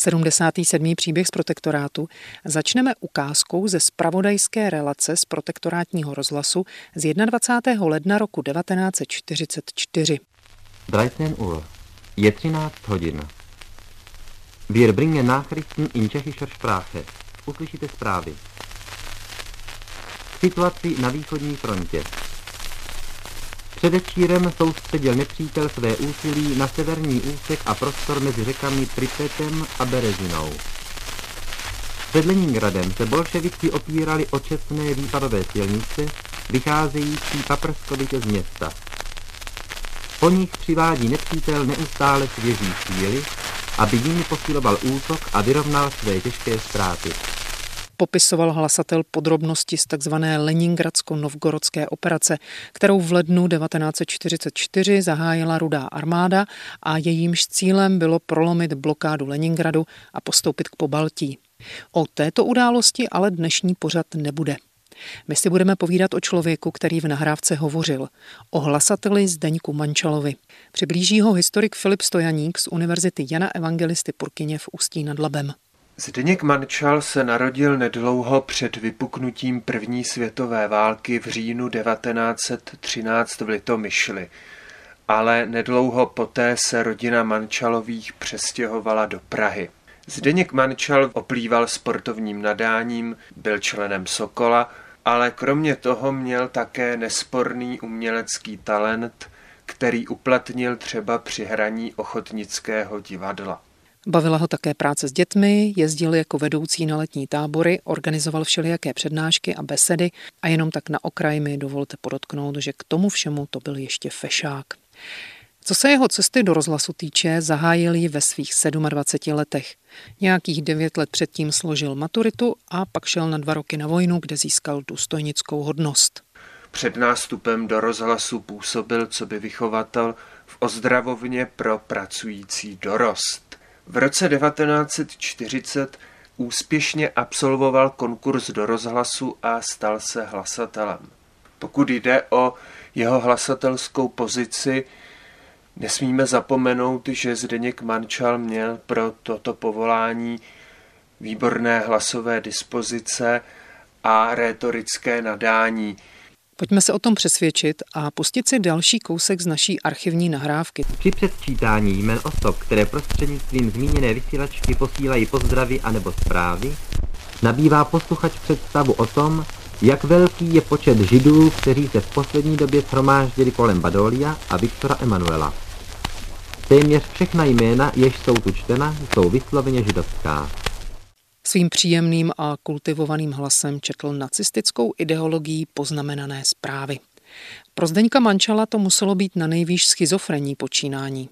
77. příběh z protektorátu začneme ukázkou ze spravodajské relace z protektorátního rozhlasu z 21. ledna roku 1944. 13 Uhr. Je 13 hodin. Wir bringen Nachrichten in tschechischer Sprache. Uslyšíte zprávy. Situaci na východní frontě. Předevčírem soustředil nepřítel své úsilí na severní úsek a prostor mezi řekami Pripetem a Berezinou. Před Leningradem se bolševici opírali o četné výpadové silnice, vycházející paprskovitě z města. Po nich přivádí nepřítel neustále svěží síly, aby jimi posiloval útok a vyrovnal své těžké ztráty popisoval hlasatel podrobnosti z tzv. Leningradsko-Novgorodské operace, kterou v lednu 1944 zahájila rudá armáda a jejímž cílem bylo prolomit blokádu Leningradu a postoupit k Pobaltí. O této události ale dnešní pořad nebude. My si budeme povídat o člověku, který v nahrávce hovořil, o hlasateli Zdeňku Mančalovi. Přiblíží ho historik Filip Stojaník z Univerzity Jana Evangelisty Purkyně v Ústí nad Labem. Zdeněk Mančal se narodil nedlouho před vypuknutím první světové války v říjnu 1913 v Litomyšli, ale nedlouho poté se rodina Mančalových přestěhovala do Prahy. Zdeněk Mančal oplýval sportovním nadáním, byl členem Sokola, ale kromě toho měl také nesporný umělecký talent, který uplatnil třeba při hraní ochotnického divadla. Bavila ho také práce s dětmi, jezdil jako vedoucí na letní tábory, organizoval všelijaké přednášky a besedy a jenom tak na okraj mi dovolte podotknout, že k tomu všemu to byl ještě fešák. Co se jeho cesty do rozhlasu týče, zahájil ji ve svých 27 letech. Nějakých devět let předtím složil maturitu a pak šel na dva roky na vojnu, kde získal důstojnickou hodnost. Před nástupem do rozhlasu působil co by vychovatel v ozdravovně pro pracující dorost. V roce 1940 úspěšně absolvoval konkurs do rozhlasu a stal se hlasatelem. Pokud jde o jeho hlasatelskou pozici, nesmíme zapomenout, že Zdeněk Mančal měl pro toto povolání výborné hlasové dispozice a rétorické nadání – Pojďme se o tom přesvědčit a pustit si další kousek z naší archivní nahrávky. Při předčítání jmen osob, které prostřednictvím zmíněné vysílačky posílají pozdravy anebo zprávy, nabývá posluchač představu o tom, jak velký je počet židů, kteří se v poslední době shromáždili kolem Badolia a Viktora Emanuela. Téměř všechna jména, jež jsou tu čtena, jsou vysloveně židovská. Svým příjemným a kultivovaným hlasem četl nacistickou ideologií poznamenané zprávy. Pro Zdeňka Mančala to muselo být na nejvýš schizofrenní počínání.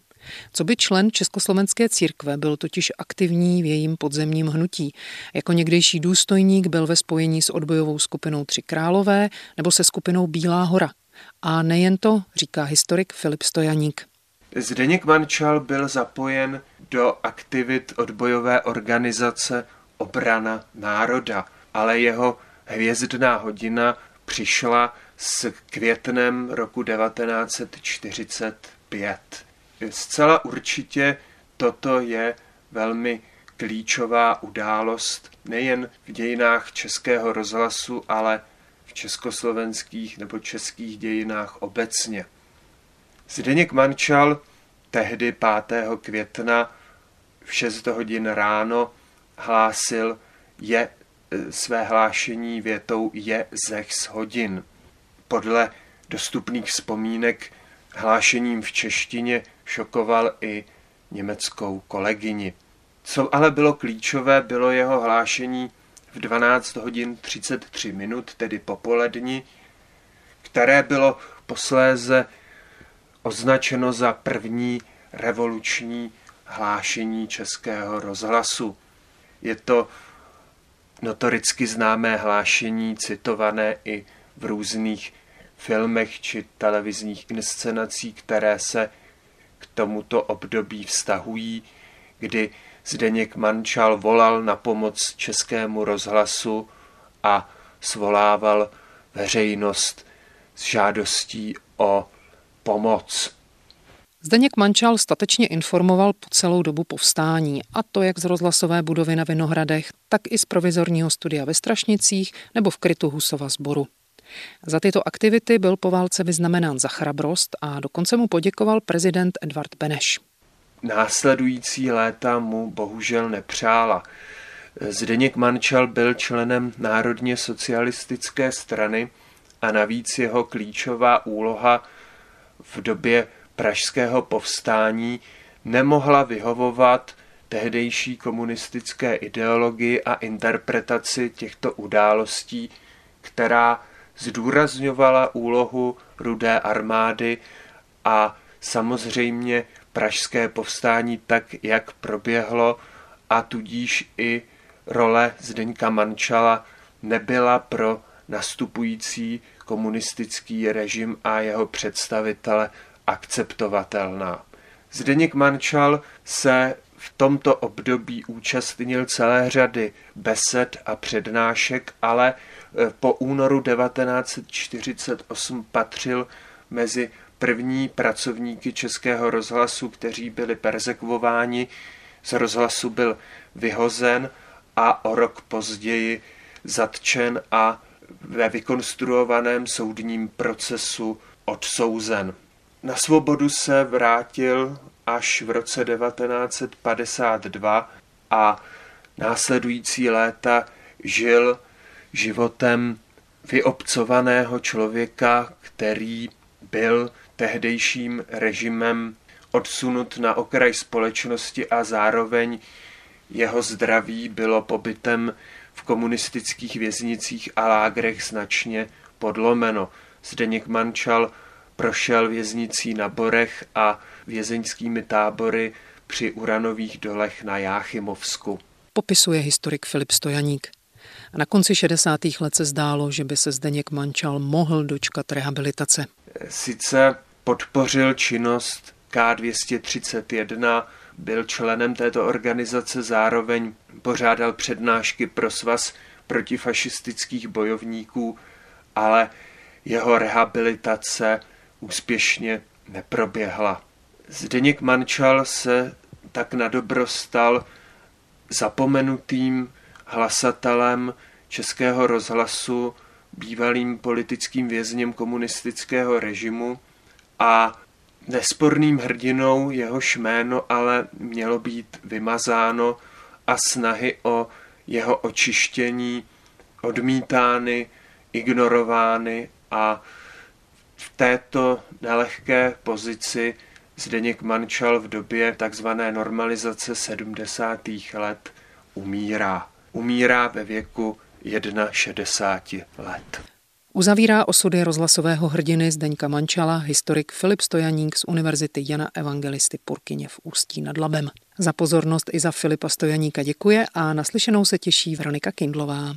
Co by člen Československé církve byl totiž aktivní v jejím podzemním hnutí. Jako někdejší důstojník byl ve spojení s odbojovou skupinou Tři králové nebo se skupinou Bílá hora. A nejen to, říká historik Filip Stojaník. Zdeněk Mančal byl zapojen do aktivit odbojové organizace obrana národa, ale jeho hvězdná hodina přišla s květnem roku 1945. Zcela určitě toto je velmi klíčová událost nejen v dějinách českého rozhlasu, ale v československých nebo českých dějinách obecně. Zdeněk Mančal tehdy 5. května v 6 hodin ráno hlásil je e, své hlášení větou je z hodin. Podle dostupných vzpomínek hlášením v češtině šokoval i německou kolegyni. Co ale bylo klíčové, bylo jeho hlášení v 12 hodin 33 minut, tedy popolední, které bylo posléze označeno za první revoluční hlášení českého rozhlasu. Je to notoricky známé hlášení, citované i v různých filmech či televizních inscenacích, které se k tomuto období vztahují, kdy Zdeněk Mančal volal na pomoc českému rozhlasu a svolával veřejnost s žádostí o pomoc. Zdeněk Mančal statečně informoval po celou dobu povstání, a to jak z rozhlasové budovy na Vinohradech, tak i z provizorního studia ve Strašnicích nebo v krytu Husova sboru. Za tyto aktivity byl po válce vyznamenán za chrabrost a dokonce mu poděkoval prezident Edvard Beneš. Následující léta mu bohužel nepřála. Zdeněk Mančal byl členem Národně socialistické strany a navíc jeho klíčová úloha v době pražského povstání nemohla vyhovovat tehdejší komunistické ideologii a interpretaci těchto událostí, která zdůrazňovala úlohu rudé armády a samozřejmě pražské povstání tak, jak proběhlo a tudíž i role Zdeňka Mančala nebyla pro nastupující komunistický režim a jeho představitele akceptovatelná. Zdeněk Mančal se v tomto období účastnil celé řady besed a přednášek, ale e, po únoru 1948 patřil mezi první pracovníky Českého rozhlasu, kteří byli persekvováni. Z rozhlasu byl vyhozen a o rok později zatčen a ve vykonstruovaném soudním procesu odsouzen. Na svobodu se vrátil až v roce 1952 a následující léta žil životem vyobcovaného člověka, který byl tehdejším režimem odsunut na okraj společnosti a zároveň jeho zdraví bylo pobytem v komunistických věznicích a lágrech značně podlomeno. Zdeněk Mančal prošel věznicí na Borech a vězeňskými tábory při uranových dolech na Jáchymovsku. Popisuje historik Filip Stojaník. A na konci 60. let se zdálo, že by se Zdeněk Mančal mohl dočkat rehabilitace. Sice podpořil činnost K231, byl členem této organizace, zároveň pořádal přednášky pro svaz protifašistických bojovníků, ale jeho rehabilitace úspěšně neproběhla. Zdeněk Mančal se tak na dobro stal zapomenutým hlasatelem Českého rozhlasu, bývalým politickým vězněm komunistického režimu a nesporným hrdinou jehož jméno ale mělo být vymazáno a snahy o jeho očištění odmítány, ignorovány a v této nelehké pozici Zdeněk Mančal v době takzvané normalizace 70. let umírá. Umírá ve věku 61 let. Uzavírá osudy rozhlasového hrdiny Zdeňka Mančala historik Filip Stojaník z Univerzity Jana Evangelisty Purkyně v Ústí nad Labem. Za pozornost i za Filipa Stojaníka děkuje a naslyšenou se těší Veronika Kindlová.